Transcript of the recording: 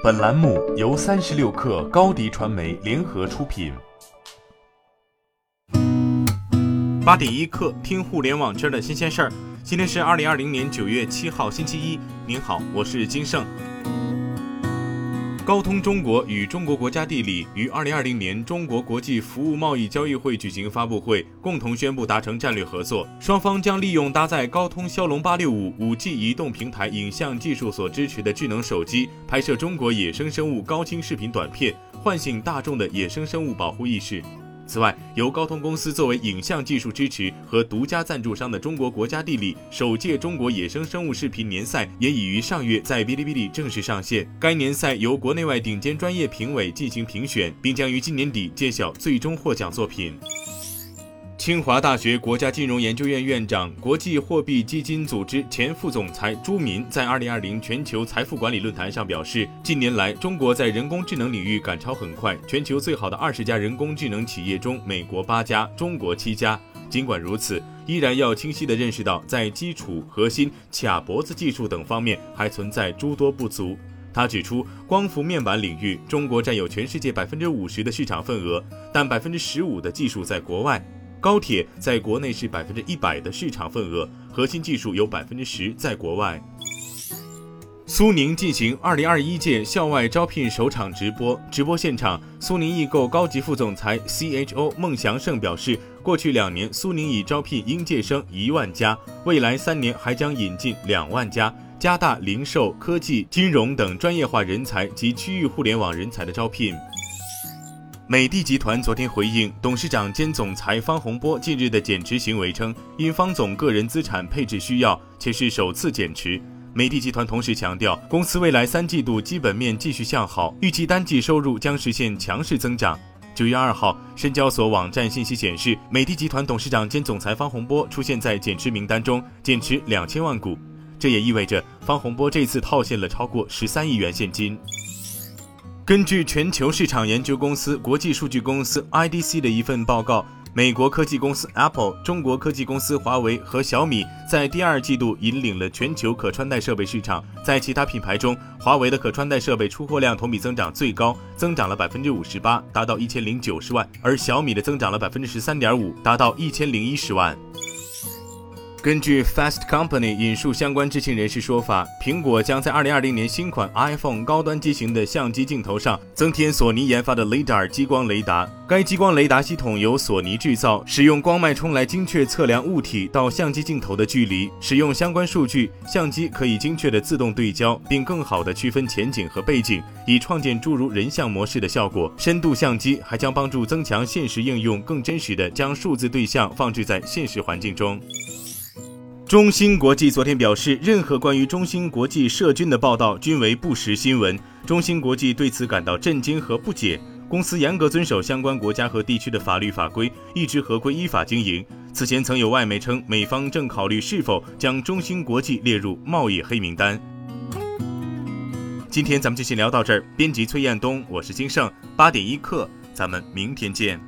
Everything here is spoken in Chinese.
本栏目由三十六氪高低传媒联合出品。八点一刻，听互联网圈的新鲜事儿。今天是二零二零年九月七号，星期一。您好，我是金盛。高通中国与中国国家地理于二零二零年中国国际服务贸易交易会举行发布会，共同宣布达成战略合作。双方将利用搭载高通骁龙八六五五 G 移动平台影像技术所支持的智能手机，拍摄中国野生生物高清视频短片，唤醒大众的野生生物保护意识。此外，由高通公司作为影像技术支持和独家赞助商的中国国家地理首届中国野生生物视频年赛也已于上月在哔哩哔哩正式上线。该年赛由国内外顶尖专业评委进行评选，并将于今年底揭晓最终获奖作品。清华大学国家金融研究院院长、国际货币基金组织前副总裁朱民在二零二零全球财富管理论坛上表示，近年来中国在人工智能领域赶超很快，全球最好的二十家人工智能企业中，美国八家，中国七家。尽管如此，依然要清晰地认识到，在基础、核心、卡脖子技术等方面还存在诸多不足。他指出，光伏面板领域，中国占有全世界百分之五十的市场份额，但百分之十五的技术在国外。高铁在国内是百分之一百的市场份额，核心技术有百分之十在国外。苏宁进行二零二一届校外招聘首场直播，直播现场，苏宁易购高级副总裁 CHO 孟祥胜表示，过去两年苏宁已招聘应届生一万家，未来三年还将引进两万家，加大零售、科技、金融等专业化人才及区域互联网人才的招聘。美的集团昨天回应董事长兼总裁方洪波近日的减持行为称，因方总个人资产配置需要，且是首次减持。美的集团同时强调，公司未来三季度基本面继续向好，预计单季收入将实现强势增长。九月二号，深交所网站信息显示，美的集团董事长兼总裁方洪波出现在减持名单中，减持两千万股。这也意味着方洪波这次套现了超过十三亿元现金。根据全球市场研究公司国际数据公司 IDC 的一份报告，美国科技公司 Apple、中国科技公司华为和小米在第二季度引领了全球可穿戴设备市场。在其他品牌中，华为的可穿戴设备出货量同比增长最高，增长了百分之五十八，达到一千零九十万；而小米的增长了百分之十三点五，达到一千零一十万。根据 Fast Company 引述相关知情人士说法，苹果将在2020年新款 iPhone 高端机型的相机镜头上增添索尼研发的 LiDAR 激光雷达。该激光雷达系统由索尼制造，使用光脉冲来精确测量物体到相机镜头的距离。使用相关数据，相机可以精确的自动对焦，并更好的区分前景和背景，以创建诸如人像模式的效果。深度相机还将帮助增强现实应用，更真实的将数字对象放置在现实环境中。中芯国际昨天表示，任何关于中芯国际涉军的报道均为不实新闻。中芯国际对此感到震惊和不解。公司严格遵守相关国家和地区的法律法规，一直合规依法经营。此前曾有外媒称，美方正考虑是否将中芯国际列入贸易黑名单。今天咱们就先聊到这儿。编辑崔彦东，我是金盛，八点一刻，咱们明天见。